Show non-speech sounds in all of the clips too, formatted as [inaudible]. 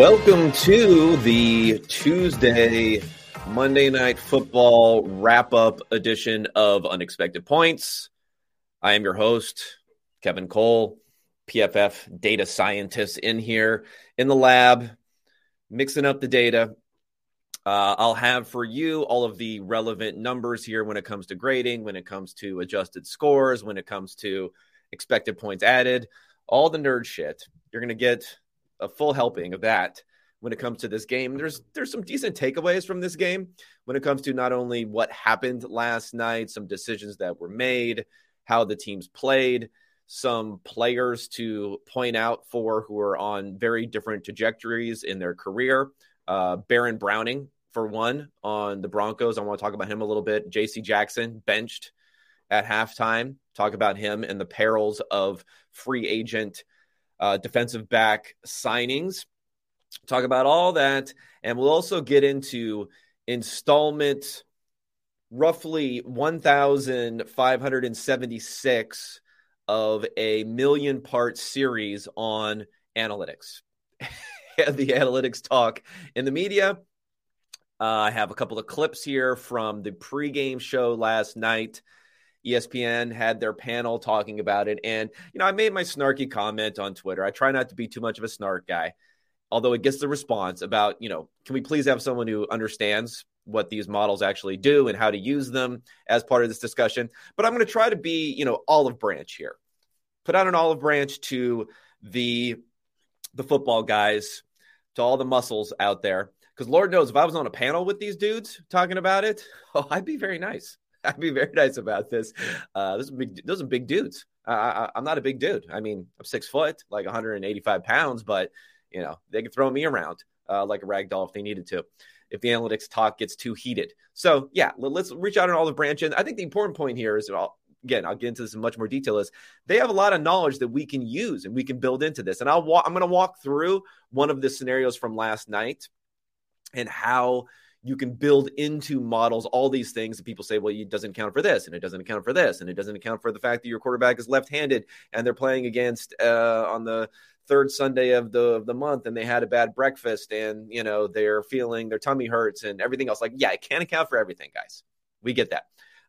Welcome to the Tuesday Monday Night Football wrap up edition of Unexpected Points. I am your host, Kevin Cole, PFF data scientist in here in the lab, mixing up the data. Uh, I'll have for you all of the relevant numbers here when it comes to grading, when it comes to adjusted scores, when it comes to expected points added, all the nerd shit. You're going to get a full helping of that when it comes to this game. There's there's some decent takeaways from this game when it comes to not only what happened last night, some decisions that were made, how the teams played, some players to point out for who are on very different trajectories in their career. Uh, Baron Browning, for one, on the Broncos. I want to talk about him a little bit. J.C. Jackson benched at halftime. Talk about him and the perils of free agent uh, defensive back signings. Talk about all that. And we'll also get into installment roughly 1,576 of a million part series on analytics. [laughs] the analytics talk in the media. Uh, I have a couple of clips here from the pregame show last night. ESPN had their panel talking about it. And, you know, I made my snarky comment on Twitter. I try not to be too much of a snark guy, although it gets the response about, you know, can we please have someone who understands what these models actually do and how to use them as part of this discussion? But I'm going to try to be, you know, olive branch here. Put out an olive branch to the the football guys, to all the muscles out there. Because Lord knows if I was on a panel with these dudes talking about it, [laughs] oh, I'd be very nice. I'd be very nice about this. Uh, this is big, those are big dudes. I, am not a big dude. I mean, I'm six foot, like 185 pounds, but you know they could throw me around uh, like a rag doll if they needed to. If the analytics talk gets too heated, so yeah, let's reach out on all the branches. I think the important point here is, well, again, I'll get into this in much more detail. Is they have a lot of knowledge that we can use and we can build into this. And I'll walk. I'm going to walk through one of the scenarios from last night and how you can build into models all these things that people say, well, it doesn't account for this, and it doesn't account for this, and it doesn't account for the fact that your quarterback is left-handed and they're playing against uh, on the third Sunday of the of the month, and they had a bad breakfast, and you know they're feeling their tummy hurts and everything else. Like, yeah, it can't account for everything, guys. We get that,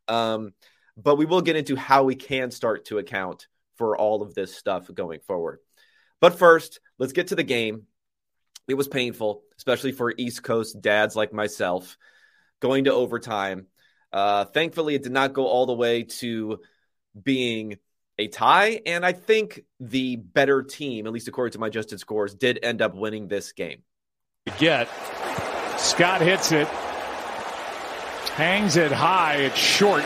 um, but we will get into how we can start to account for all of this stuff going forward. But first, let's get to the game it was painful, especially for East Coast dads like myself, going to overtime. Uh, thankfully, it did not go all the way to being a tie. And I think the better team, at least according to my adjusted scores, did end up winning this game. Get Scott hits it, hangs it high, it's short.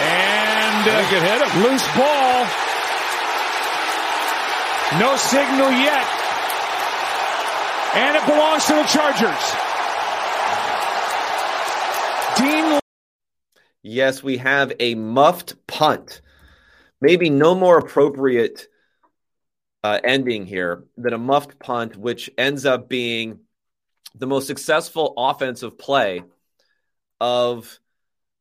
And uh, hit him. loose ball. No signal yet. And it belongs to the Chargers. Dean. Yes, we have a muffed punt. Maybe no more appropriate uh, ending here than a muffed punt, which ends up being the most successful offensive play of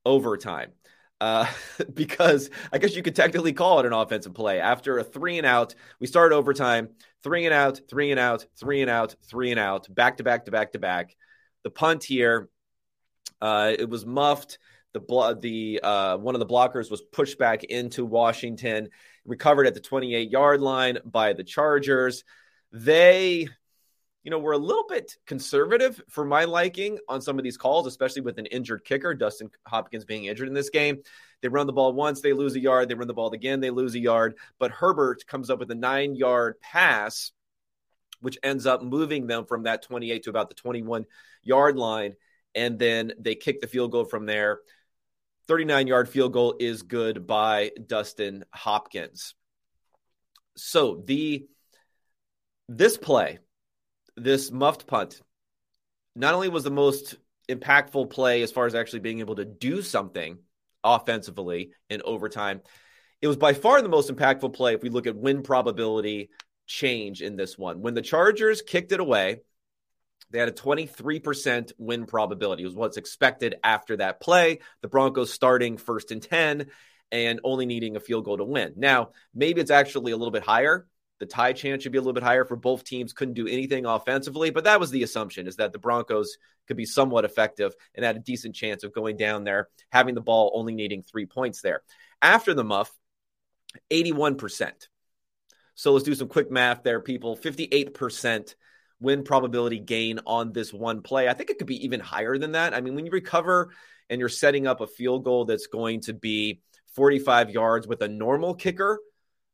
overtime. Uh, [laughs] because I guess you could technically call it an offensive play. After a three and out, we start overtime, three and out, three and out, three and out, three and out, back to back to back to back. The punt here, uh, it was muffed. The blo- the uh, one of the blockers was pushed back into Washington, recovered at the 28 yard line by the Chargers. They you know, we're a little bit conservative for my liking on some of these calls, especially with an injured kicker, Dustin Hopkins being injured in this game. They run the ball once, they lose a yard. They run the ball again, they lose a yard. But Herbert comes up with a nine yard pass, which ends up moving them from that 28 to about the 21 yard line. And then they kick the field goal from there. 39 yard field goal is good by Dustin Hopkins. So the this play this muffed punt not only was the most impactful play as far as actually being able to do something offensively in overtime, it was by far the most impactful play if we look at win probability change in this one. When the Chargers kicked it away, they had a 23% win probability. It was what's expected after that play. The Broncos starting first and 10 and only needing a field goal to win. Now, maybe it's actually a little bit higher The tie chance should be a little bit higher for both teams. Couldn't do anything offensively, but that was the assumption is that the Broncos could be somewhat effective and had a decent chance of going down there, having the ball only needing three points there. After the muff, 81%. So let's do some quick math there, people. 58% win probability gain on this one play. I think it could be even higher than that. I mean, when you recover and you're setting up a field goal that's going to be 45 yards with a normal kicker,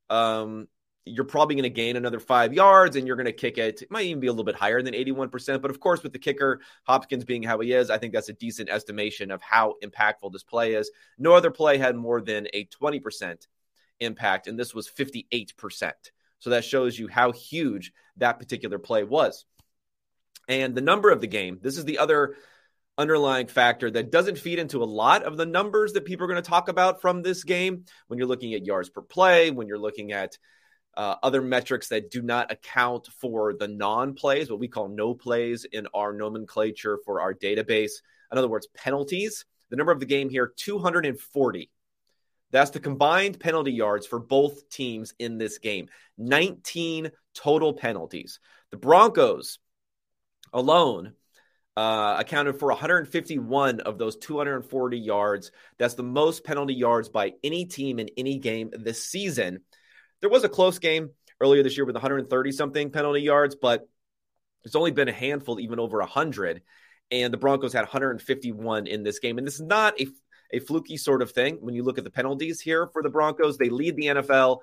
um, you're probably going to gain another five yards and you're going to kick it. It might even be a little bit higher than 81%. But of course, with the kicker, Hopkins being how he is, I think that's a decent estimation of how impactful this play is. No other play had more than a 20% impact, and this was 58%. So that shows you how huge that particular play was. And the number of the game, this is the other underlying factor that doesn't feed into a lot of the numbers that people are going to talk about from this game when you're looking at yards per play, when you're looking at uh, other metrics that do not account for the non plays, what we call no plays in our nomenclature for our database. In other words, penalties. The number of the game here, 240. That's the combined penalty yards for both teams in this game. 19 total penalties. The Broncos alone uh, accounted for 151 of those 240 yards. That's the most penalty yards by any team in any game this season. There was a close game earlier this year with 130 something penalty yards, but it's only been a handful, even over 100. And the Broncos had 151 in this game. And this is not a, a fluky sort of thing. When you look at the penalties here for the Broncos, they lead the NFL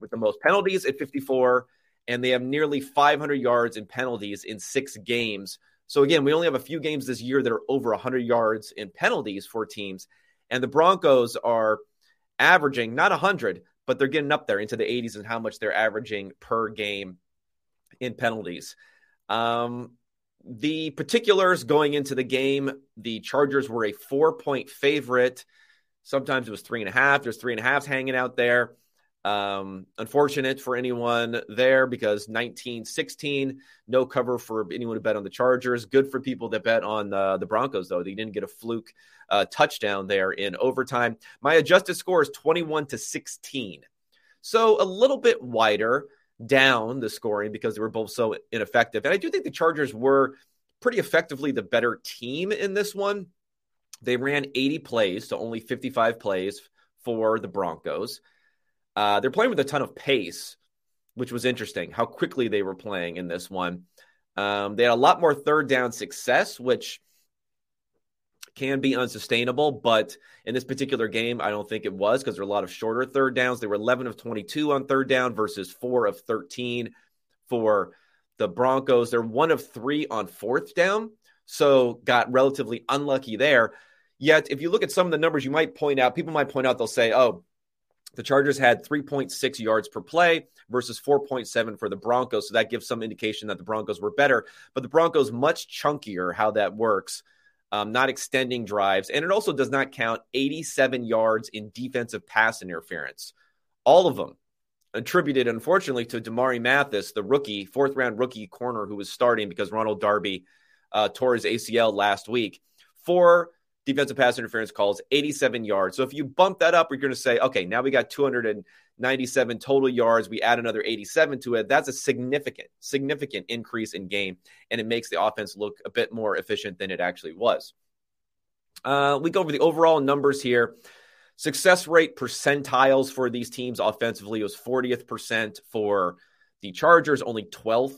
with the most penalties at 54, and they have nearly 500 yards in penalties in six games. So, again, we only have a few games this year that are over 100 yards in penalties for teams. And the Broncos are averaging not 100, but they're getting up there into the 80s and how much they're averaging per game in penalties. Um, the particulars going into the game, the Chargers were a four point favorite. Sometimes it was three and a half. There's three and hanging out there. Um, unfortunate for anyone there because 19 16, no cover for anyone who bet on the Chargers. Good for people that bet on uh, the Broncos, though. They didn't get a fluke uh, touchdown there in overtime. My adjusted score is 21 to 16. So a little bit wider down the scoring because they were both so ineffective. And I do think the Chargers were pretty effectively the better team in this one. They ran 80 plays to only 55 plays for the Broncos. Uh, they're playing with a ton of pace, which was interesting how quickly they were playing in this one. Um, they had a lot more third down success, which can be unsustainable. But in this particular game, I don't think it was because there are a lot of shorter third downs. They were 11 of 22 on third down versus 4 of 13 for the Broncos. They're 1 of 3 on fourth down. So got relatively unlucky there. Yet, if you look at some of the numbers, you might point out, people might point out, they'll say, oh, the Chargers had 3.6 yards per play versus 4.7 for the Broncos. So that gives some indication that the Broncos were better. But the Broncos much chunkier how that works, um, not extending drives. And it also does not count 87 yards in defensive pass interference. All of them attributed, unfortunately, to Damarri Mathis, the rookie, fourth round rookie corner who was starting because Ronald Darby uh, tore his ACL last week. For defensive pass interference calls, 87 yards. So if you bump that up, you're going to say, okay, now we got 297 total yards. We add another 87 to it. That's a significant, significant increase in game, and it makes the offense look a bit more efficient than it actually was. Uh, we go over the overall numbers here. Success rate percentiles for these teams offensively was 40th percent for the Chargers, only 12th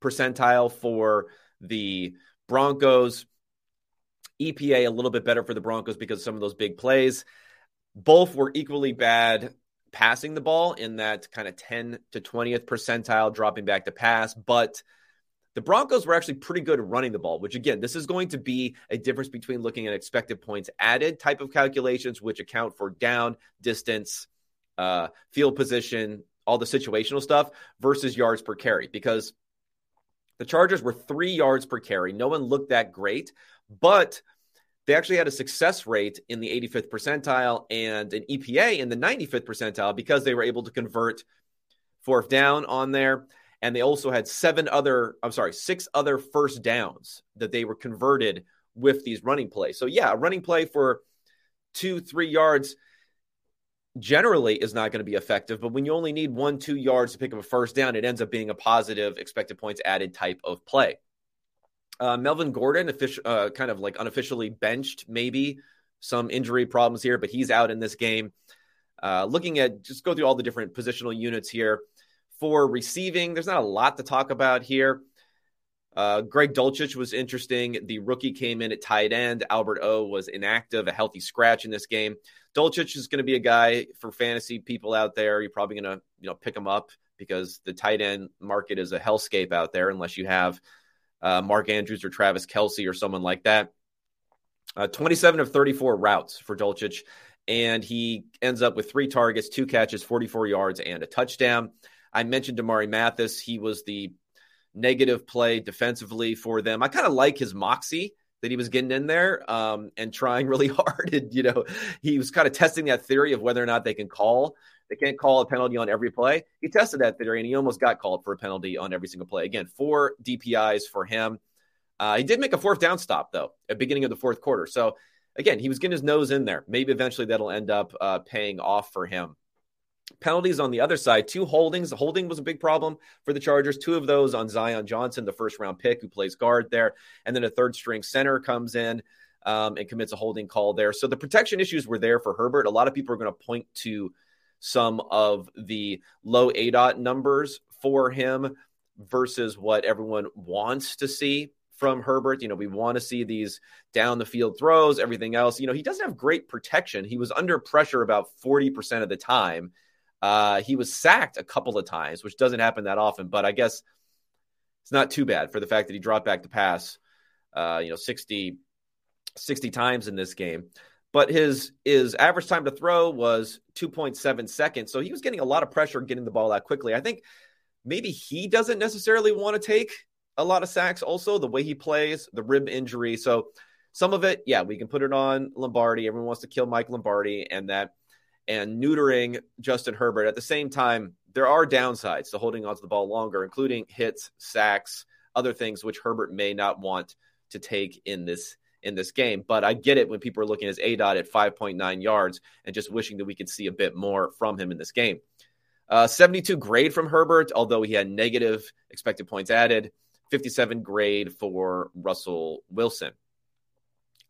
percentile for the Broncos. EPA a little bit better for the Broncos because of some of those big plays. Both were equally bad passing the ball in that kind of 10 to 20th percentile, dropping back to pass. But the Broncos were actually pretty good running the ball, which again, this is going to be a difference between looking at expected points added type of calculations, which account for down, distance, uh, field position, all the situational stuff, versus yards per carry. Because the Chargers were three yards per carry. No one looked that great, but they actually had a success rate in the 85th percentile and an EPA in the 95th percentile because they were able to convert fourth down on there. And they also had seven other, I'm sorry, six other first downs that they were converted with these running plays. So, yeah, a running play for two, three yards generally is not going to be effective. But when you only need one, two yards to pick up a first down, it ends up being a positive expected points added type of play. Uh, Melvin Gordon, official, uh, kind of like unofficially benched, maybe some injury problems here, but he's out in this game. Uh, looking at just go through all the different positional units here for receiving, there's not a lot to talk about here. Uh, Greg Dulcich was interesting. The rookie came in at tight end. Albert O was inactive, a healthy scratch in this game. Dulcich is going to be a guy for fantasy people out there. You're probably going to you know pick him up because the tight end market is a hellscape out there unless you have uh, Mark Andrews or Travis Kelce or someone like that. Uh, 27 of 34 routes for Dulcich, and he ends up with three targets, two catches, 44 yards, and a touchdown. I mentioned Damarri Mathis. He was the negative play defensively for them. I kind of like his moxie that he was getting in there um, and trying [laughs] really hard. And, you know, he was kind of testing that theory of whether or not they can call. They can't call a penalty on every play. He tested that theory and he almost got called for a penalty on every single play. Again, four DPIs for him. Uh, he did make a fourth down stop, though, at beginning of the fourth quarter. So, again, he was getting his nose in there. Maybe eventually that'll end up uh, paying off for him. Penalties on the other side, two holdings. The holding was a big problem for the Chargers. Two of those on Zion Johnson, the first round pick who plays guard there. And then a third string center comes in um, and commits a holding call there. So the protection issues were there for Herbert. A lot of people are going to point to some of the low ADOT numbers for him versus what everyone wants to see from Herbert. You know, we want to see these down the field throws, everything else. You know, he doesn't have great protection. He was under pressure about 40% of the time. Uh, he was sacked a couple of times, which doesn't happen that often, but I guess it's not too bad for the fact that he dropped back to pass, uh, you know, 60, 60 times in this game. But his his average time to throw was 2.7 seconds. So he was getting a lot of pressure getting the ball out quickly. I think maybe he doesn't necessarily want to take a lot of sacks, also, the way he plays, the rib injury. So some of it, yeah, we can put it on Lombardi. Everyone wants to kill Mike Lombardi and that and neutering Justin Herbert. At the same time, there are downsides to holding onto the ball longer, including hits, sacks, other things which Herbert may not want to take in this in this game. But I get it when people are looking at his ADOT at 5.9 yards and just wishing that we could see a bit more from him in this game. Uh, 72 grade from Herbert, although he had negative expected points added. 57 grade for Russell Wilson.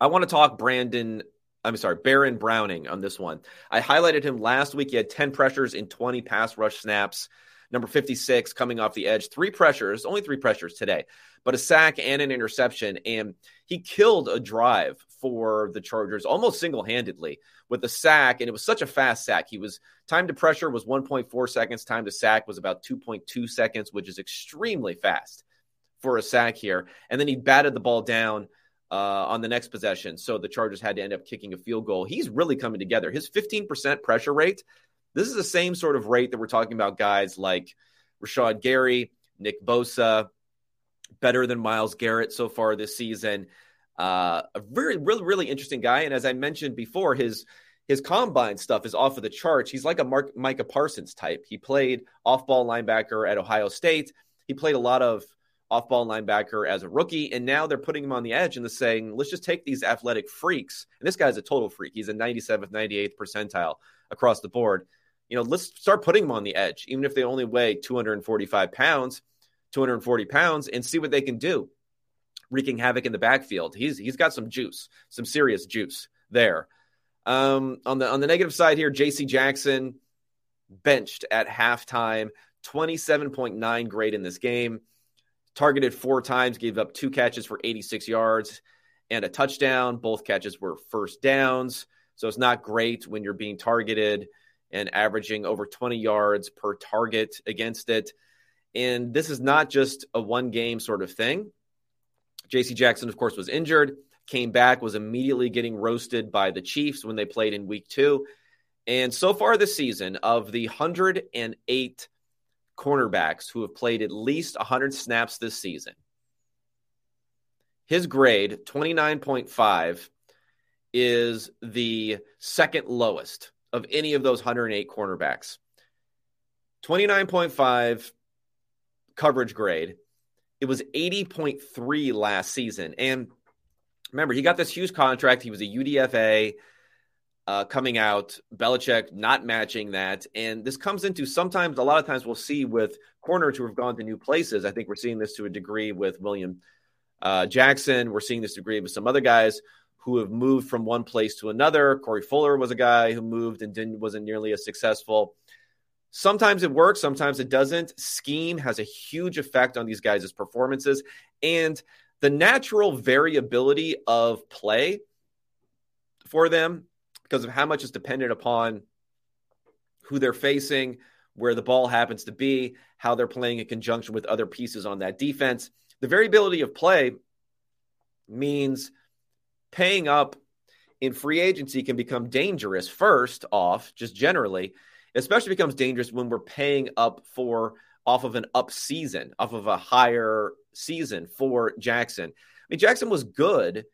I want to talk Brandon I'm sorry, Baron Browning on this one. I highlighted him last week. He had 10 pressures in 20 pass rush snaps. Number 56 coming off the edge. Three pressures, only three pressures today, but a sack and an interception. And he killed a drive for the Chargers almost single handedly with a sack. And it was such a fast sack. He was time to pressure was 1.4 seconds, time to sack was about 2.2 seconds, which is extremely fast for a sack here. And then he batted the ball down uh, on the next possession. So the Chargers had to end up kicking a field goal. He's really coming together. His 15% pressure rate, this is the same sort of rate that we're talking about guys like Rashan Gary, Nick Bosa, better than Myles Garrett so far this season. Uh, a very, really, really interesting guy. And as I mentioned before, his his combine stuff is off of the charts. He's like a Mark, Micah Parsons type. He played off ball linebacker at Ohio State. He played a lot of off ball linebacker as a rookie. And now they're putting him on the edge and they're saying, let's just take these athletic freaks. And this guy's a total freak. He's a 97th, 98th percentile across the board. You know, let's start putting him on the edge, even if they only weigh 245 pounds, 240 pounds, and see what they can do, wreaking havoc in the backfield. He's he's got some juice, some serious juice there. Um, on the on the negative side here, J.C. Jackson benched at halftime, 27.9 grade in this game targeted four times, gave up two catches for 86 yards and a touchdown. Both catches were first downs. So it's not great when you're being targeted and averaging over 20 yards per target against it. And this is not just a one game sort of thing. JC Jackson, of course, was injured, came back, was immediately getting roasted by the Chiefs when they played in week two. And so far this season, of the 108 cornerbacks who have played at least 100 snaps this season. His grade, 29.5, is the second lowest of any of those 108 cornerbacks. 29.5 coverage grade. It was 80.3 last season. And remember, he got this huge contract. He was a UDFA. uh, coming out, Belichick not matching that. And this comes into sometimes, a lot of times, we'll see with corners who have gone to new places. I think we're seeing this to a degree with William uh, Jackson. We're seeing this degree with some other guys who have moved from one place to another. Corey Fuller was a guy who moved and didn't wasn't nearly as successful. Sometimes it works, sometimes it doesn't. Scheme has a huge effect on these guys' performances, and the natural variability of play for them because of how much is dependent upon who they're facing, where the ball happens to be, how they're playing in conjunction with other pieces on that defense. The variability of play means paying up in free agency can become dangerous first off, just generally, especially becomes dangerous when we're paying up for off of an up season, off of a higher season for Jackson. I mean, Jackson was good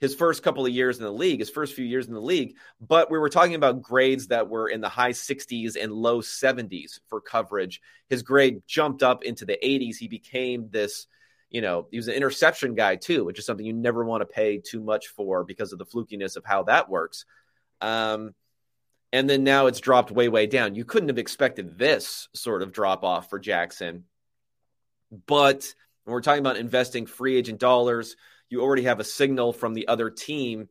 his first couple of years in the league, his first few years in the league, but we were talking about grades that were in the high 60s and low 70s for coverage. His grade jumped up into the 80s. He became this, you know, he was an interception guy too, which is something you never want to pay too much for because of the flukiness of how that works. Um, and then now it's dropped way, way down. You couldn't have expected this sort of drop off for Jackson. But when we're talking about investing free agent dollars, you already have a signal from the other team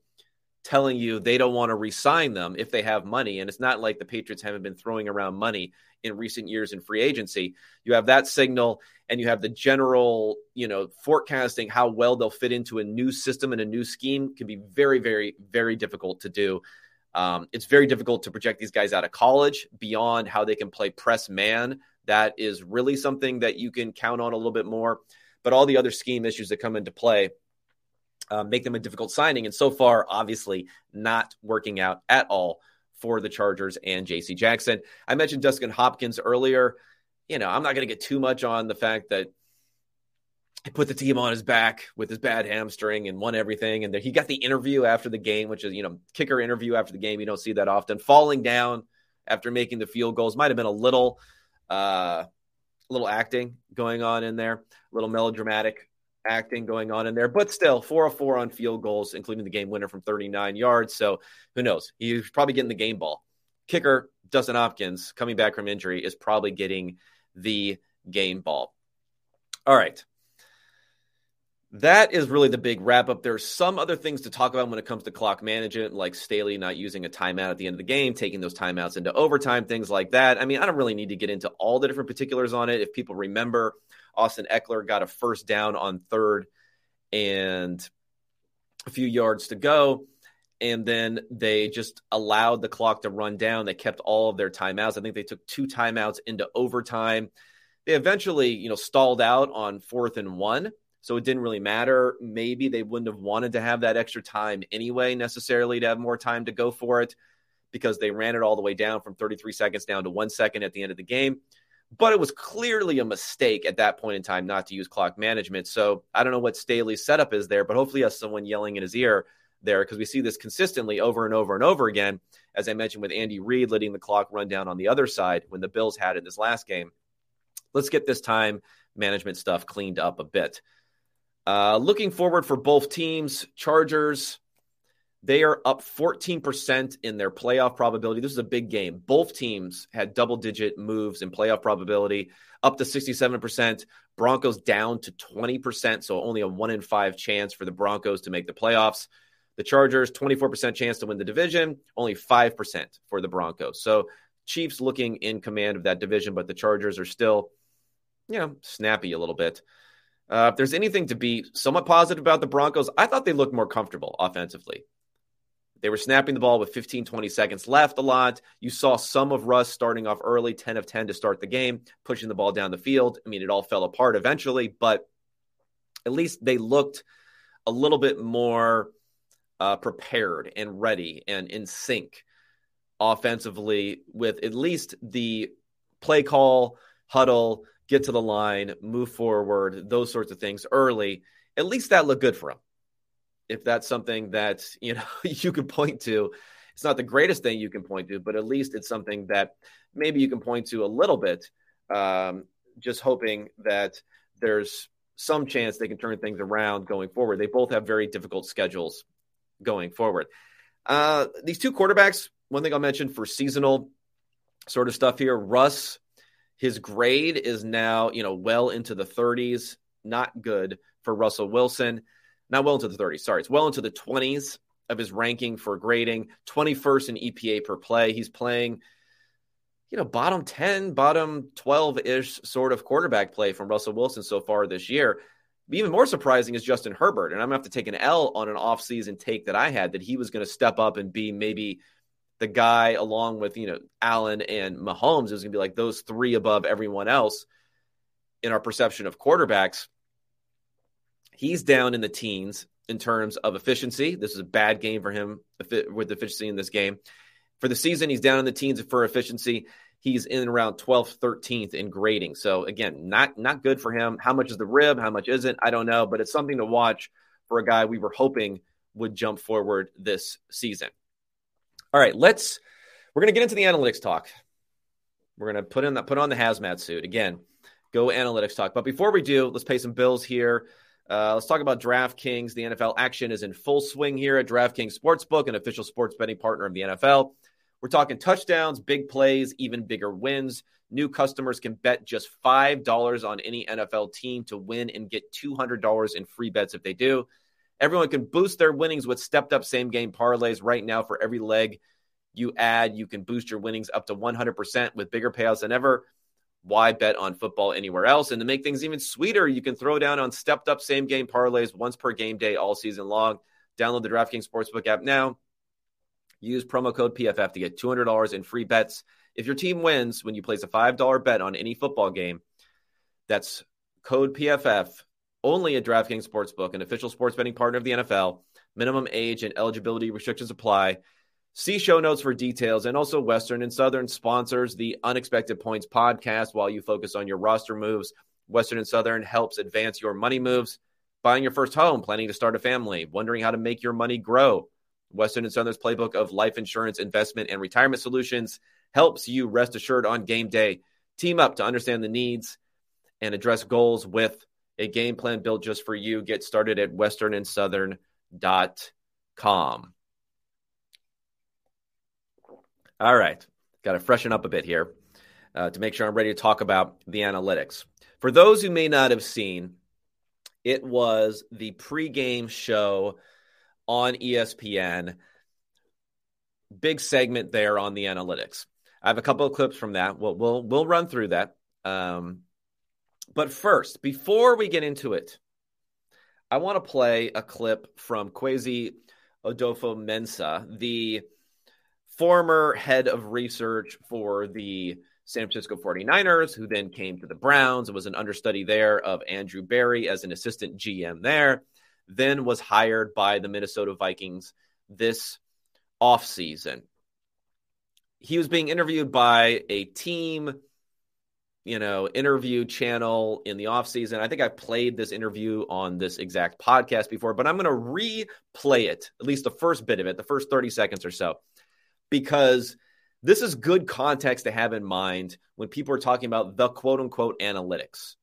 telling you they don't want to resign them if they have money. And it's not like the Patriots haven't been throwing around money in recent years in free agency. You have that signal and you have the general, you know, forecasting how well they'll fit into a new system and a new scheme can be very, very, very difficult to do. Um, it's very difficult to project these guys out of college beyond how they can play press man. That is really something that you can count on a little bit more. But all the other scheme issues that come into play, uh, make them a difficult signing. And so far, obviously, not working out at all for the Chargers and JC Jackson. I mentioned Dustin Hopkins earlier. You know, I'm not going to get too much on the fact that put the team on his back with his bad hamstring and won everything. And he got the interview after the game, which is, you know, kicker interview after the game. You don't see that often. Falling down after making the field goals might have been a little, uh, little acting going on in there, a little melodramatic acting going on in there, but still 404 on field goals, including the game winner from 39 yards. So who knows? He's probably getting the game ball. Kicker, Dustin Hopkins, coming back from injury, is probably getting the game ball. All right. That is really the big wrap up. There's some other things to talk about when it comes to clock management, like Staley not using a timeout at the end of the game, taking those timeouts into overtime, things like that. I mean, I don't really need to get into all the different particulars on it. If people remember, Austin Ekeler got a first down on third and a few yards to go. And then they just allowed the clock to run down. They kept all of their timeouts. I think they took two timeouts into overtime. They eventually, you know, stalled out on fourth and one. So it didn't really matter. Maybe they wouldn't have wanted to have that extra time anyway, necessarily to have more time to go for it because they ran it all the way down from 33 seconds down to one second at the end of the game. But it was clearly a mistake at that point in time not to use clock management. So I don't know what Staley's setup is there, but hopefully he has someone yelling in his ear there because we see this consistently over and over and over again. As I mentioned with Andy Reid letting the clock run down on the other side when the Bills had it in this last game. Let's get this time management stuff cleaned up a bit. Uh, looking forward for both teams, Chargers they are up 14% in their playoff probability. This is a big game. Both teams had double digit moves in playoff probability, up to 67%. Broncos down to 20%, so only a one in five chance for the Broncos to make the playoffs. The Chargers, 24% chance to win the division, only 5% for the Broncos. So Chiefs looking in command of that division, but the Chargers are still, you know, snappy a little bit. Uh, if there's anything to be somewhat positive about the Broncos, I thought they looked more comfortable offensively. They were snapping the ball with 15, 20 seconds left a lot. You saw some of Russ starting off early, 10 of 10 to start the game, pushing the ball down the field. I mean, it all fell apart eventually, but at least they looked a little bit more uh, prepared and ready and in sync offensively with at least the play call, huddle, get to the line, move forward, those sorts of things early. At least that looked good for them if that's something that you know [laughs] you can point to it's not the greatest thing you can point to but at least it's something that maybe you can point to a little bit um, just hoping that there's some chance they can turn things around going forward they both have very difficult schedules going forward Uh, these two quarterbacks, one thing I'll mention for seasonal sort of stuff here, Russ, his grade is now, you know, well into the 30s. Not good for Russell Wilson. Not well into the 30s, sorry. It's well into the 20s of his ranking for grading, 21st in EPA per play. He's playing, you know, bottom 10, bottom 12 ish sort of quarterback play from Russell Wilson so far this year. Even more surprising is Justin Herbert. And I'm going to have to take an L on an offseason take that I had that he was going to step up and be maybe the guy along with, you know, Allen and Mahomes is going to be like those three above everyone else in our perception of quarterbacks. He's down in the teens in terms of efficiency. This is a bad game for him with efficiency in this game. For the season, he's down in the teens for efficiency he's in around 12th, 13th in grading. So again, not not good for him. How much is the rib? How much isn't? I don't know, but it's something to watch for a guy we were hoping would jump forward this season. All right, let's we're going to get into the analytics talk. We're going to put in the, put on the hazmat suit again. Go analytics talk. But before we do, let's pay some bills here. Uh, let's talk about DraftKings. The NFL action is in full swing here at DraftKings Sportsbook, an official sports betting partner of the NFL. We're talking touchdowns, big plays, even bigger wins. New customers can bet just $5 on any NFL team to win and get $200 in free bets if they do. Everyone can boost their winnings with stepped up same game parlays right now for every leg you add. You can boost your winnings up to 100% with bigger payouts than ever. Why bet on football anywhere else? And to make things even sweeter, you can throw down on stepped up same game parlays once per game day all season long. Download the DraftKings Sportsbook app now Use promo code PFF to get $200 in free bets. If your team wins when you place a $5 bet on any football game, that's code PFF only at DraftKings Sportsbook, an official sports betting partner of the NFL. Minimum age and eligibility restrictions apply. See show notes for details. And also, Western and Southern sponsors the Unexpected Points podcast while you focus on your roster moves. Western and Southern helps advance your money moves. Buying your first home, planning to start a family, wondering how to make your money grow. Western and Southern's playbook of life insurance, investment, and retirement solutions helps you rest assured on game day. Team up to understand the needs and address goals with a game plan built just for you. Get started at westernandsouthern.com. All right. Got to freshen up a bit here uh, to make sure I'm ready to talk about the analytics. For those who may not have seen, it was the pregame show on ESPN. Big segment there on the analytics. I have a couple of clips from that. We'll we'll, we'll run through that. Um, but first, before we get into it, I want to play a clip from Kwesi Adofo-Mensah, the former head of research for the San Francisco 49ers, who then came to the Browns and was an understudy there of Andrew Berry as an assistant GM there then was hired by the Minnesota Vikings this offseason. He was being interviewed by a team, you know, interview channel in the offseason. I think I played this interview on this exact podcast before, but I'm going to replay it, at least the first bit of it, the first 30 seconds or so, because this is good context to have in mind when people are talking about the quote unquote analytics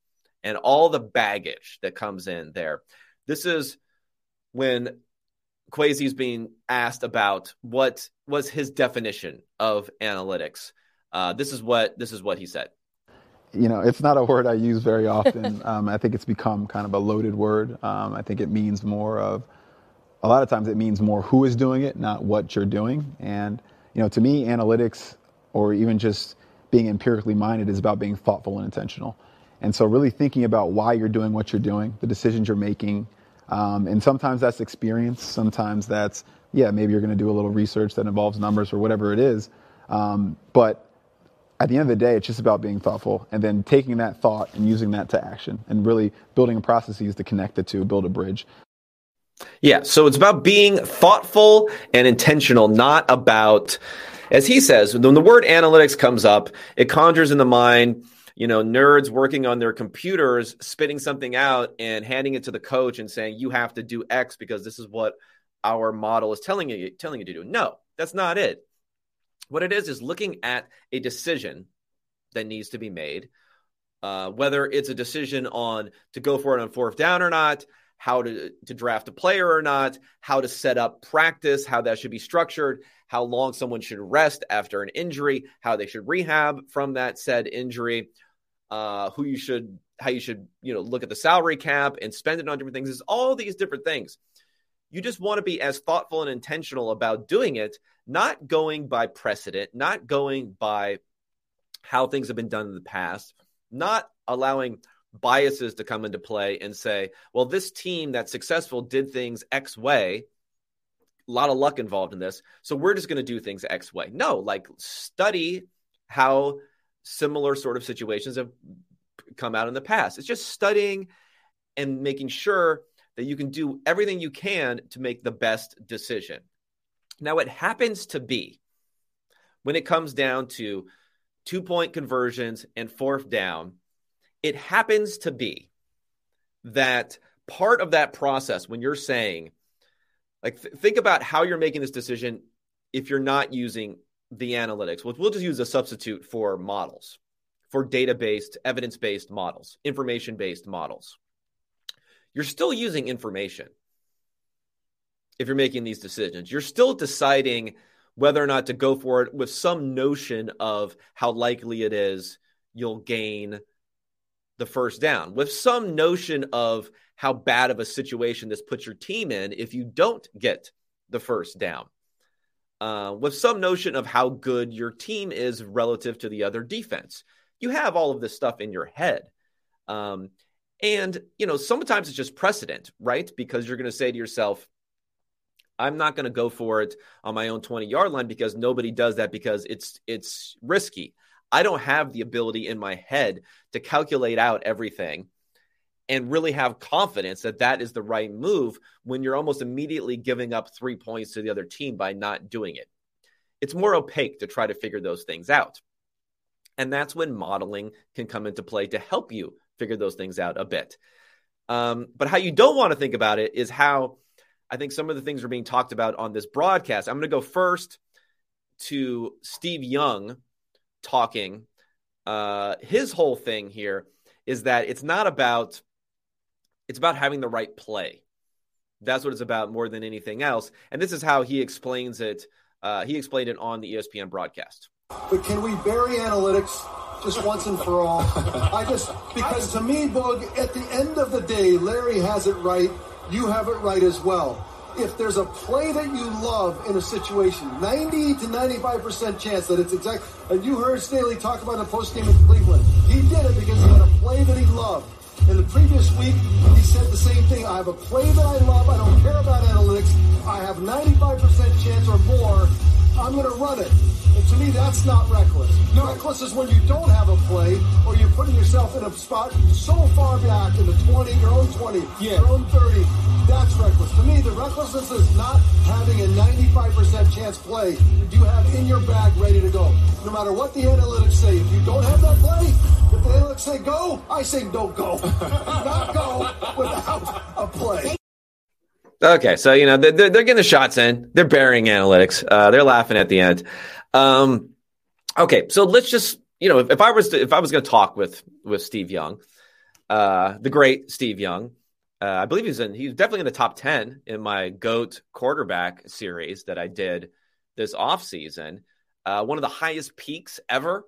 and all the baggage that comes in there. This is when Kwesi's being asked about what was his definition of analytics. Uh, this is what this is what he said. You know, it's not a word I use very often. [laughs] um, I think it's become kind of a loaded word. Um, I think it means more of a lot of times it means more who is doing it, not what you're doing. And you know, to me, analytics or even just being empirically minded is about being thoughtful and intentional. And so, really thinking about why you're doing what you're doing, the decisions you're making, um, and sometimes that's experience. Sometimes that's, yeah, maybe you're going to do a little research that involves numbers or whatever it is. Um, but at the end of the day, it's just about being thoughtful and then taking that thought and using that to action and really building processes to connect the two, build a bridge. Yeah. So it's about being thoughtful and intentional, not about, as he says, when the word analytics comes up, it conjures in the mind you know, nerds working on their computers, spitting something out and handing it to the coach and saying, you have to do X because this is what our model is telling you, telling you to do. No, that's not it. What it is is looking at a decision that needs to be made, uh, whether it's a decision on to go for it on fourth down or not, how to, to draft a player or not, how to set up practice, how that should be structured, how long someone should rest after an injury, how they should rehab from that said injury, uh, who you should, how you should, you know, look at the salary cap and spend it on different things. It's all these different things. You just want to be as thoughtful and intentional about doing it, not going by precedent, not going by how things have been done in the past, not allowing biases to come into play and say, well, this team that's successful did things X way. A lot of luck involved in this. So we're just going to do things X way. No, like study how similar sort of situations have come out in the past. It's just studying and making sure that you can do everything you can to make the best decision. Now, it happens to be when it comes down to two point conversions and fourth down, it happens to be that part of that process when you're saying, like, th- think about how you're making this decision if you're not using the analytics. We'll, we'll just use a substitute for models, for data based, evidence based models, information based models. You're still using information if you're making these decisions. You're still deciding whether or not to go for it with some notion of how likely it is you'll gain the first down, with some notion of how bad of a situation this puts your team in if you don't get the first down, uh, with some notion of how good your team is relative to the other defense. You have all of this stuff in your head. Um, and, you know, sometimes it's just precedent, right? Because you're going to say to yourself, I'm not going to go for it on my own 20 yard line because nobody does that because it's it's risky. I don't have the ability in my head to calculate out everything and really have confidence that that is the right move when you're almost immediately giving up 3 points to the other team by not doing it. It's more opaque to try to figure those things out. And that's when modeling can come into play to help you figure those things out a bit. Um, but how you don't want to think about it is how I think some of the things are being talked about on this broadcast. I'm going to go first to Steve Young talking. Uh, his whole thing here is that it's not about it's about having the right play. That's what it's about more than anything else. And this is how he explains it. Uh, he explained it on the ESPN broadcast. But can we bury analytics just once and for all? I just because to me, Boog, at the end of the day, Larry has it right you have it right as well. If there's a play that you love in a situation, 90 to 95% chance that it's exact, and you heard Staley talk about the post game in Cleveland. He did it because he had a play that he loved. In the previous week, he said the same thing. I have a play that I love. I don't care about analytics. I have 95% chance or more. I'm going to run it. And to me, that's not reckless. No. Reckless is when you don't have a play or you're putting yourself in a spot so far back in the 20, your own 20, yeah. your own 30. That's reckless. To me, the recklessness is not having a 95% chance play you have in your bag ready to go. No matter what the analytics say, if you don't have that play, if the analytics say go, I say don't go. [laughs] not go without a play. Okay, so you know they're, they're getting the shots in. They're burying analytics. Uh, they're laughing at the end. Um, okay, so let's just you know if, if I was to, if I was going to talk with with Steve Young, uh, the great Steve Young, uh, I believe he's in he's definitely in the top ten in my goat quarterback series that I did this off season. Uh, one of the highest peaks ever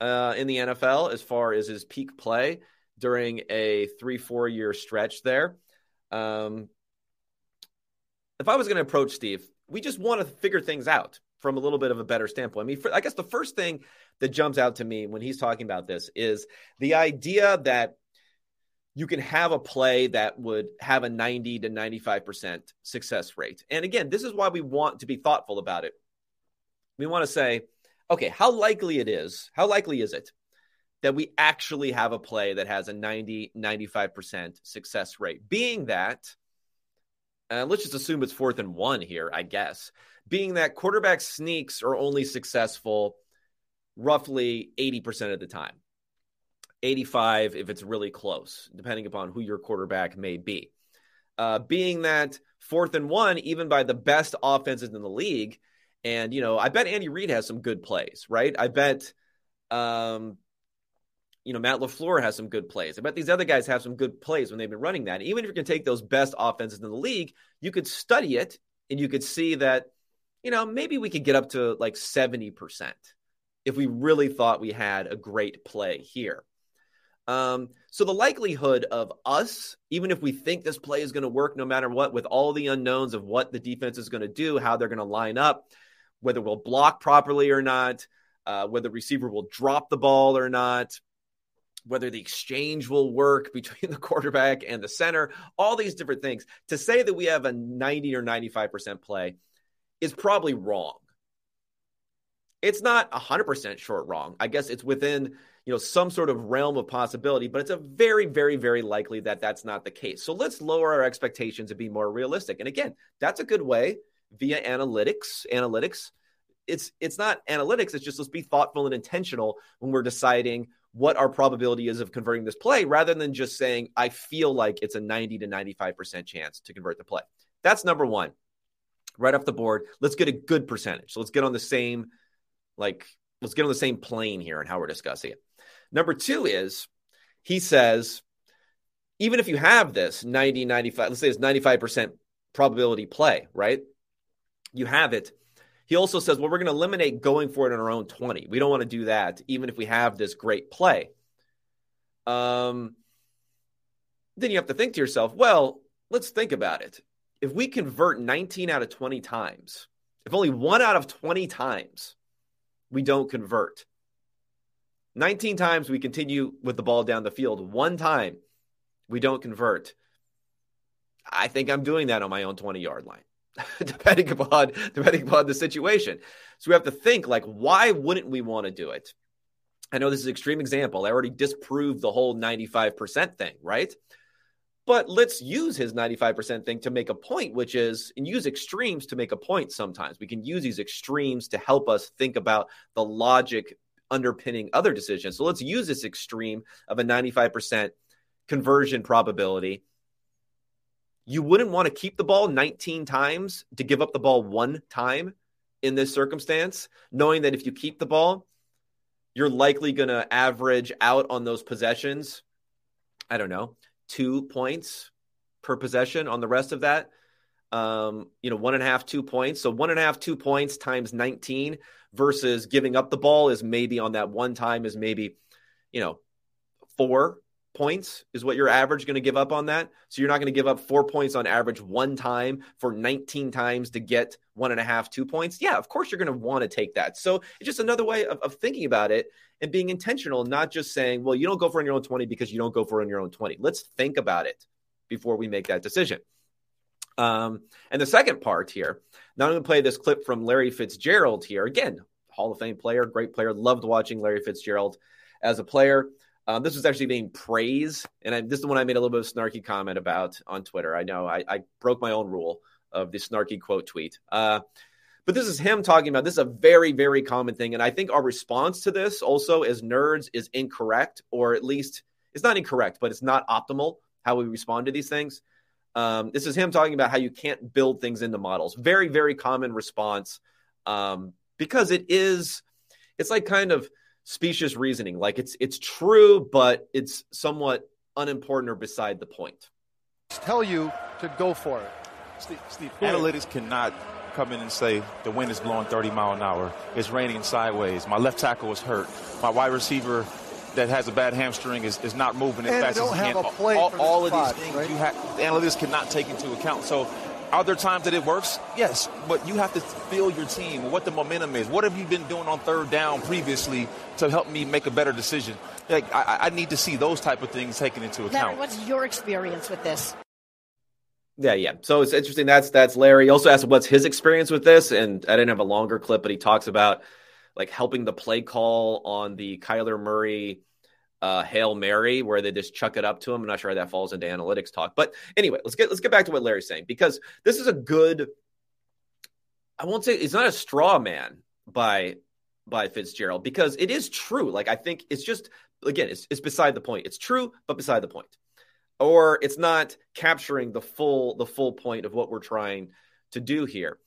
uh, in the NFL as far as his peak play during a three four year stretch there. Um, if I was going to approach Steve, we just want to figure things out from a little bit of a better standpoint. I mean, for, I guess the first thing that jumps out to me when he's talking about this is the idea that you can have a play that would have a 90 to 95% success rate. And again, this is why we want to be thoughtful about it. We want to say, okay, how likely it is, how likely is it that we actually have a play that has a 90, 95% success rate? Being that, uh, let's just assume it's fourth and one here, I guess being that quarterback sneaks are only successful roughly 80% of the time. 85 if it's really close, depending upon who your quarterback may be. Uh, being that fourth and one, even by the best offenses in the league, and you know, I bet Andy Reid has some good plays, right? I bet, um, you know, Matt LaFleur has some good plays. I bet these other guys have some good plays when they've been running that. Even if you can take those best offenses in the league, you could study it and you could see that, you know, maybe we could get up to like 70% if we really thought we had a great play here. Um, so the likelihood of us, even if we think this play is going to work no matter what, with all the unknowns of what the defense is going to do, how they're going to line up, whether we'll block properly or not, uh, whether the receiver will drop the ball or not, whether the exchange will work [laughs] between the quarterback and the center, all these different things. To say that we have a 90 or 95% play is probably wrong. It's not 100% short wrong. I guess it's within you know some sort of realm of possibility but it's a very very very likely that that's not the case so let's lower our expectations and be more realistic and again that's a good way via analytics analytics it's it's not analytics it's just let's be thoughtful and intentional when we're deciding what our probability is of converting this play rather than just saying i feel like it's a 90 to 95% chance to convert the play that's number 1 right off the board let's get a good percentage so let's get on the same like let's get on the same plane here and how we're discussing it Number two is he says, even if you have this 90, 95, let's say it's 95% probability play, right? You have it. He also says, well, we're going to eliminate going for it in our own 20. We don't want to do that, even if we have this great play. Um, then you have to think to yourself, well, let's think about it. If we convert 19 out of 20 times, if only one out of 20 times we don't convert, 19 times we continue with the ball down the field. One time we don't convert. I think I'm doing that on my own 20 yard line, [laughs] depending upon depending upon the situation. So we have to think like, why wouldn't we want to do it? I know this is an extreme example. I already disproved the whole 95% thing, right? But let's use his 95% thing to make a point, which is, and use extremes to make a point sometimes. We can use these extremes to help us think about the logic underpinning other decisions. So let's use this extreme of a 95% conversion probability. You wouldn't want to keep the ball 19 times to give up the ball one time in this circumstance, knowing that if you keep the ball, you're likely going to average out on those possessions. I don't know, two points per possession on the rest of that. Um, you know, one and a half, two points. So one and a half, two points times 19 versus giving up the ball is maybe on that one time is maybe, you know, four points is what your average going to give up on that. So you're not going to give up four points on average one time for 19 times to get one and a half, two points. Yeah, of course you're going to want to take that. So it's just another way of, of thinking about it and being intentional, not just saying, well, you don't go for on your own 20 because you don't go for on your own 20. Let's think about it before we make that decision. Um, and the second part here, now I'm going to play this clip from Larry Fitzgerald here. Again, Hall of Fame player, great player. Loved watching Larry Fitzgerald as a player. Um, this was actually being praised, and I, this is the one I made a little bit of snarky comment about on Twitter. I know I, I broke my own rule of the snarky quote tweet. Uh, but this is him talking about this is a very, very common thing. And I think our response to this also as nerds is incorrect, or at least it's not incorrect, but it's not optimal how we respond to these things. Um, this is him talking about how you can't build things into models. Very, very common response um, because it is, it's like kind of specious reasoning. Like it's it's true, but it's somewhat unimportant or beside the point. Tell you to go for it. Steve, Steve analytics cannot come in and say the wind is blowing 30 mile an hour. It's raining sideways. My left tackle is hurt. My wide receiver that has a bad hamstring is, is not moving as and fast as he can. all, all of these things right? you have analytics cannot take into account. So are there times that it works? Yes, but you have to feel your team, what the momentum is. What have you been doing on third down previously to help me make a better decision? Like, I, I need to see those type of things taken into account. Larry, what's your experience with this? Yeah, yeah. So it's interesting. That's that's Larry. He also asked what's his experience with this, and I didn't have a longer clip, but he talks about like helping the play call on the Kyler Murray uh, Hail Mary where they just chuck it up to him. I'm not sure how that falls into analytics talk. But anyway, let's get let's get back to what Larry's saying because this is a good I won't say it's not a straw man by by Fitzgerald because it is true. Like I think it's just again, it's it's beside the point. It's true, but beside the point. Or it's not capturing the full the full point of what we're trying to do here.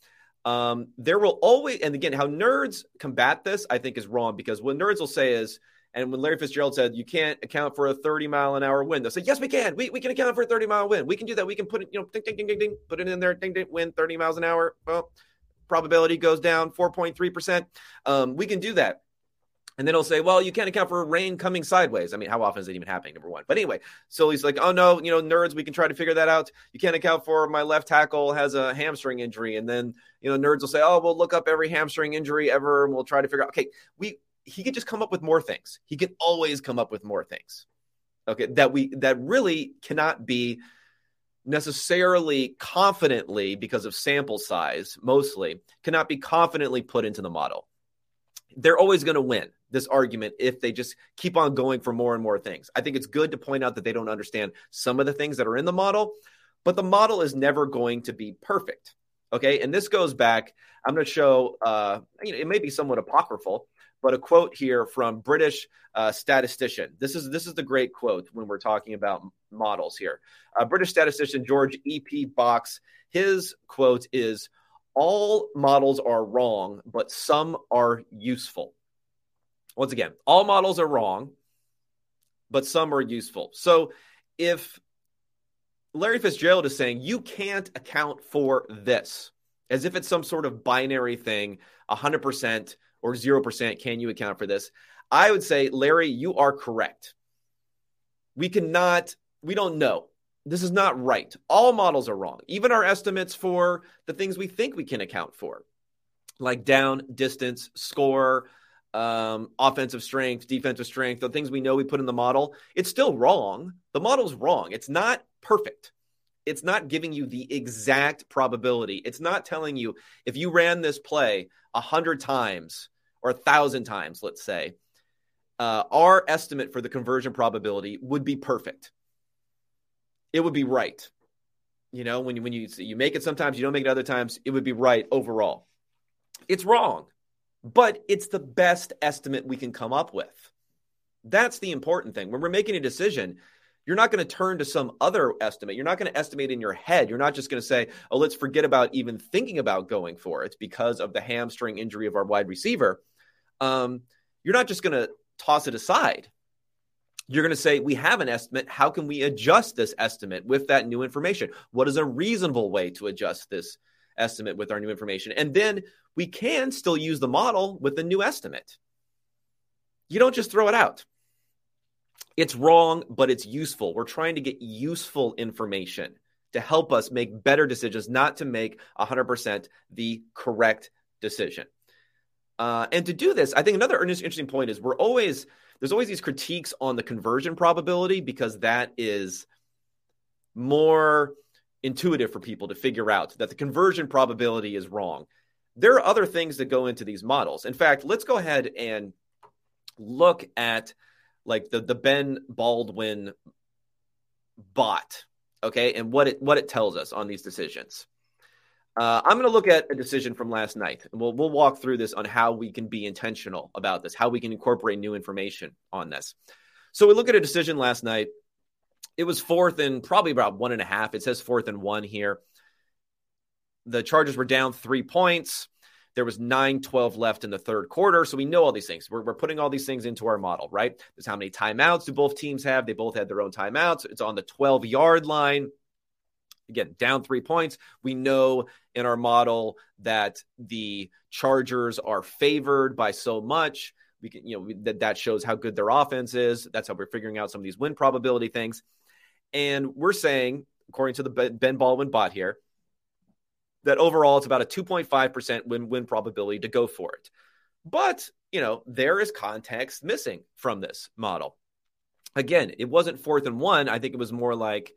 Um, there will always, and again, how nerds combat this, I think, is wrong because what nerds will say is, And when Larry Fitzgerald said you can't account for a 30 mile an hour wind, they'll say, yes, we can. We, we can account for a 30 mile wind. We can do that. We can put it, you know, ding, ding, ding, ding, ding, put it in there, ding, ding, wind 30 miles an hour. Well, probability goes down 4.3%. Um, we can do that. And then he'll say, well, you can't account for rain coming sideways. I mean, how often is it even happening? Number one. But anyway, so he's like, oh no, you know, nerds, we can try to figure that out. You can't account for my left tackle has a hamstring injury. And then, you know, nerds will say, oh, we'll look up every hamstring injury ever and we'll try to figure out. Okay, we he could just come up with more things. He can always come up with more things. Okay, that we that really cannot be necessarily confidently because of sample size mostly cannot be confidently put into the model. They're always going to win this argument if they just keep on going for more and more things. I think it's good to point out that they don't understand some of the things that are in the model, but the model is never going to be perfect. Okay, and this goes back. I'm going to show. Uh, you know, it may be somewhat apocryphal, but a quote here from British uh, statistician. This is this is the great quote when we're talking about models here. Uh, British statistician George E. P. Box. His quote is, "All models are wrong, but some are useful." Once again, all models are wrong, but some are useful. So if Larry Fitzgerald is saying you can't account for this, as if it's some sort of binary thing, 100% or 0%, can you account for this? I would say, Larry, you are correct. We cannot, we don't know. This is not right. All models are wrong, even our estimates for the things we think we can account for, like down, distance, score, um, offensive strength, defensive strength, the things we know we put in the model. It's still wrong. The model's wrong. It's not perfect. It's not giving you the exact probability. It's not telling you if you ran this play a hundred times, or a thousand times, let's say, uh, our estimate for the conversion probability would be perfect. It would be right. You know, when you when you you make it sometimes, you don't make it other times, it would be right overall. It's wrong, but it's the best estimate we can come up with. That's the important thing. When we're making a decision, you're not going to turn to some other estimate. You're not going to estimate in your head. You're not just going to say, oh, let's forget about even thinking about going for it because of the hamstring injury of our wide receiver um, you're not just going to toss it aside. You're going to say, we have an estimate. How can we adjust this estimate with that new information? What is a reasonable way to adjust this estimate with our new information? And then we can still use the model with the new estimate. You don't just throw it out. It's wrong, but it's useful. We're trying to get useful information to help us make better decisions, not to make 100% the correct decision. Uh, and to do this, I think another interesting point is we're always there's always these critiques on the conversion probability because that is more intuitive for people to figure out that the conversion probability is wrong. There are other things that go into these models. In fact, let's go ahead and look at like the the Ben Baldwin bot, okay, and what it what it tells us on these decisions. Uh, I'm going to look at a decision from last night, and we'll we'll walk through this on how we can be intentional about this, how we can incorporate new information on this. So we look at a decision last night. It was fourth and probably about one and a half. It says fourth and one here. The Chargers were down three points. There was 9 12 left in the third quarter. So we know all these things. We're, we're putting all these things into our model, right? There's how many timeouts do both teams have? They both had their own timeouts. It's on the 12 yard line. Again, down three points. We know in our model that the Chargers are favored by so much. We can, you know, that that shows how good their offense is. That's how we're figuring out some of these win probability things. And we're saying, according to the Ben Baldwin bot here, that overall it's about a 2.5% win win probability to go for it. But, you know, there is context missing from this model. Again, it wasn't fourth and one. I think it was more like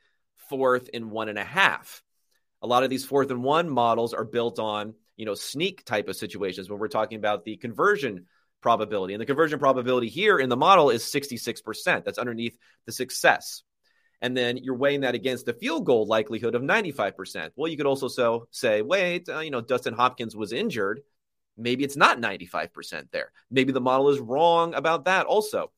fourth and one and a half. A lot of these fourth and one models are built on, you know, sneak type of situations when we're talking about the conversion probability. And the conversion probability here in the model is 66%. That's underneath the success. And then you're weighing that against the field goal likelihood of 95%. Well, you could also so say, wait, uh, you know, Dustin Hopkins was injured. Maybe it's not 95% there. Maybe the model is wrong about that also.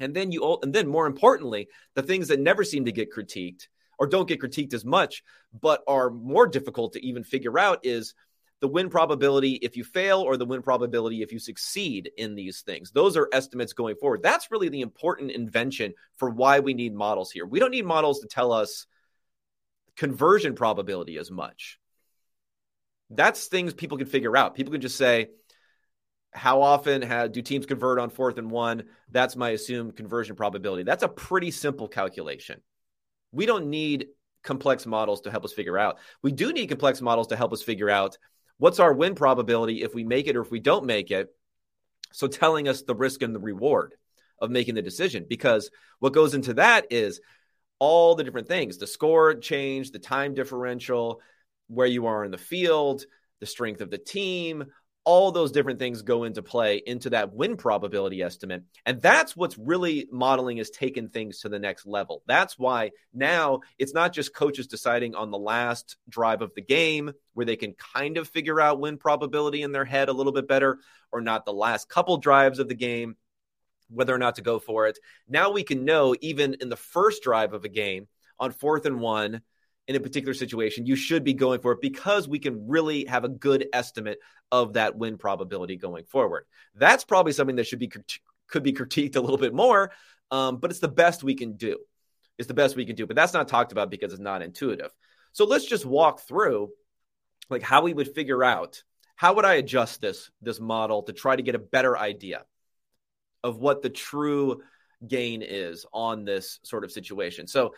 And then you and then more importantly, the things that never seem to get critiqued or don't get critiqued as much, but are more difficult to even figure out is the win probability if you fail or the win probability if you succeed in these things. Those are estimates going forward. That's really the important invention for why we need models here. We don't need models to tell us conversion probability as much. That's things people can figure out. People can just say, how often do teams convert on fourth and one? That's my assumed conversion probability. That's a pretty simple calculation. We don't need complex models to help us figure out. We do need complex models to help us figure out what's our win probability if we make it or if we don't make it. So telling us the risk and the reward of making the decision because what goes into that is all the different things the score change, the time differential, where you are in the field, the strength of the team, all those different things go into play into that win probability estimate. And that's what's really modeling is taking things to the next level. That's why now it's not just coaches deciding on the last drive of the game where they can kind of figure out win probability in their head a little bit better, or not the last couple drives of the game, whether or not to go for it. Now we can know even in the first drive of a game on fourth and one in a particular situation, you should be going for it because we can really have a good estimate of that win probability going forward. That's probably something that should be could be critiqued a little bit more, um, but it's the best we can do. It's the best we can do, but that's not talked about because it's not intuitive. So let's just walk through like how we would figure out how would I adjust this this model to try to get a better idea of what the true gain is on this sort of situation. So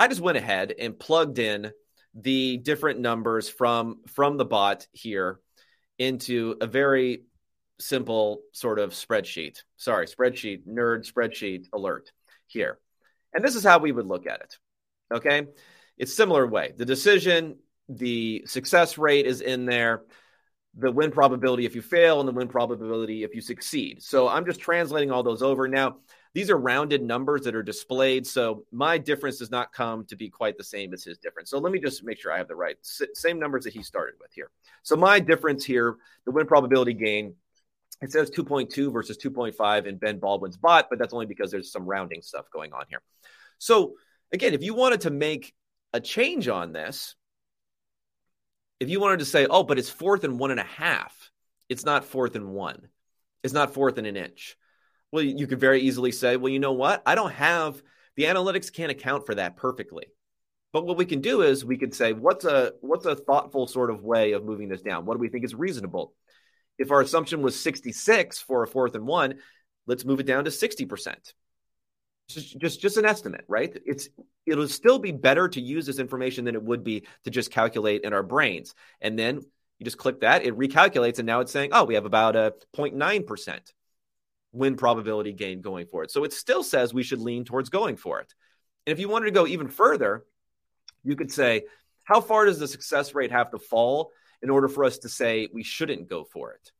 I just went ahead and plugged in the different numbers from from the bot here into a very simple sort of spreadsheet. Sorry, spreadsheet, nerd spreadsheet alert here. And this is how we would look at it. Okay? It's similar way. The decision, the success rate is in there, the win probability if you fail and the win probability if you succeed. So I'm just translating all those over. Now, these are rounded numbers that are displayed. So my difference does not come to be quite the same as his difference. So let me just make sure I have the right same numbers that he started with here. So my difference here, the win probability gain, it says 2.2 versus 2.5 in Ben Baldwin's bot, but that's only because there's some rounding stuff going on here. So again, if you wanted to make a change on this, if you wanted to say, oh, but it's fourth and one and a half, it's not fourth and one, it's not fourth and an inch. Well, you could very easily say, well, you know what? I don't have the analytics can't account for that perfectly. But what we can do is we could say, what's a what's a thoughtful sort of way of moving this down? What do we think is reasonable? If our assumption was 66 for a fourth and one, let's move it down to 60%. Just, just just an estimate, right? It's it'll still be better to use this information than it would be to just calculate in our brains. And then you just click that, it recalculates, and now it's saying, oh, we have about a 0.9% win probability gain going for it. So it still says we should lean towards going for it. And if you wanted to go even further, you could say, how far does the success rate have to fall in order for us to say we shouldn't go for it?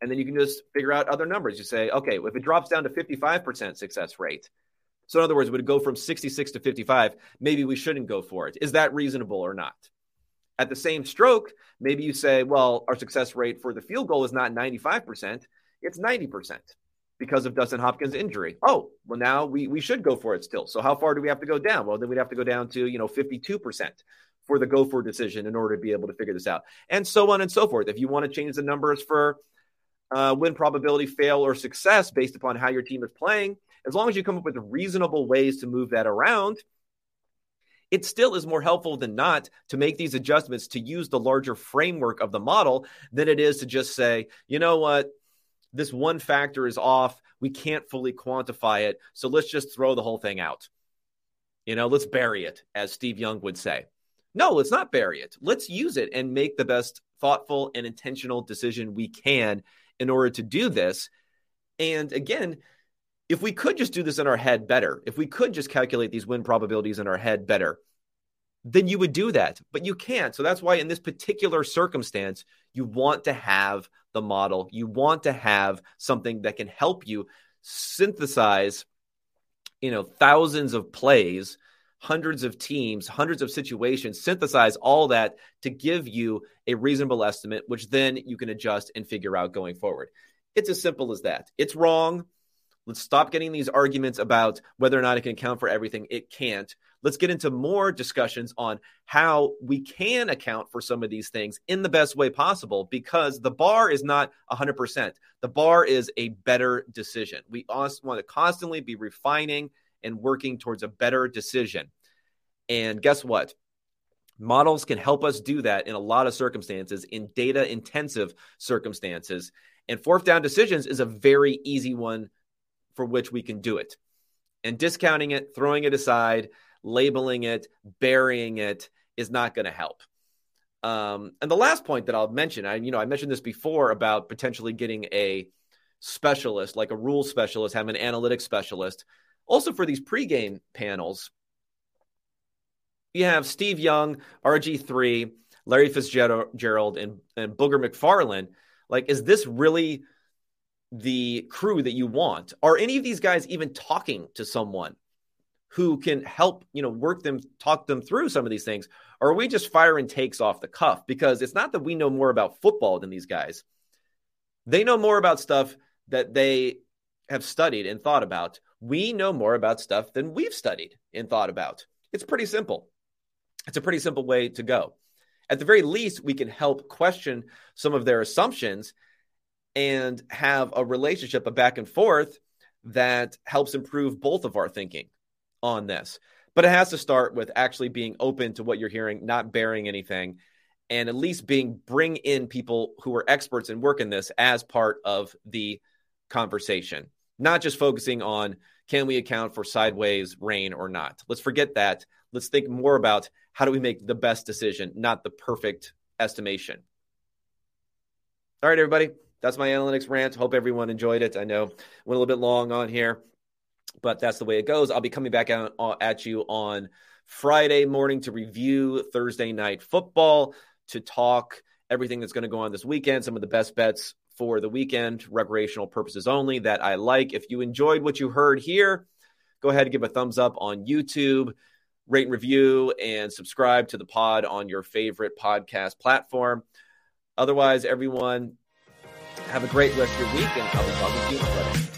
And then you can just figure out other numbers. You say, okay, if it drops down to 55% success rate, so in other words, would it go from 66 to 55? Maybe we shouldn't go for it. Is that reasonable or not? At the same stroke, maybe you say, well, our success rate for the field goal is not 95%, it's 90% because of Dustin Hopkins' injury. Oh, well, now we, we should go for it still. So how far do we have to go down? Well, then we'd have to go down to, you know, 52% for the go for decision in order to be able to figure this out. And so on and so forth. If you want to change the numbers for uh, win probability, fail, or success based upon how your team is playing, as long as you come up with reasonable ways to move that around, it still is more helpful than not to make these adjustments to use the larger framework of the model than it is to just say, you know what, this one factor is off. We can't fully quantify it. So let's just throw the whole thing out. You know, let's bury it, as Steve Young would say. No, let's not bury it. Let's use it and make the best thoughtful and intentional decision we can in order to do this. And again, if we could just do this in our head better, if we could just calculate these win probabilities in our head better, then you would do that. But you can't. So that's why in this particular circumstance, you want to have the model. You want to have something that can help you synthesize, you know, thousands of plays, hundreds of teams, hundreds of situations, synthesize all that to give you a reasonable estimate, which then you can adjust and figure out going forward. It's as simple as that. It's wrong. Let's stop getting these arguments about whether or not it can account for everything. It can't. Let's get into more discussions on how we can account for some of these things in the best way possible because the bar is not 100%. The bar is a better decision. We also want to constantly be refining and working towards a better decision. And guess what? Models can help us do that in a lot of circumstances, in data intensive circumstances. And fourth down decisions is a very easy one for which we can do it. And discounting it, throwing it aside, labeling it, burying it is not going to help. Um, and the last point that I'll mention, I you know I mentioned this before about potentially getting a specialist, like a rule specialist, have an analytics specialist. Also for these pregame panels, you have Steve Young, RG3, Larry Fitzgerald, and, and Booger McFarland. Like, is this really the crew that you want? Are any of these guys even talking to someone who can help, you know, work them, talk them through some of these things? Or are we just firing takes off the cuff? Because it's not that we know more about football than these guys. They know more about stuff that they have studied and thought about. We know more about stuff than we've studied and thought about. It's pretty simple. It's a pretty simple way to go. At the very least, we can help question some of their assumptions and have a relationship, a back and forth that helps improve both of our thinking on this. But it has to start with actually being open to what you're hearing, not bearing anything, and at least being bring in people who are experts in work in this as part of the conversation, not just focusing on can we account for sideways rain or not. Let's forget that. Let's think more about how do we make the best decision, not the perfect estimation. All right, everybody. That's my analytics rant. Hope everyone enjoyed it. I know went a little bit long on here, but that's the way it goes. I'll be coming back out uh, at you on Friday morning to review Thursday night football, to talk everything that's going to go on this weekend, some of the best bets for the weekend, recreational purposes only that I like. If you enjoyed what you heard here, go ahead and give a thumbs up on YouTube rate and review and subscribe to the pod on your favorite podcast platform. Otherwise, everyone, have a great rest of your week, and I'll be talking to you Friday.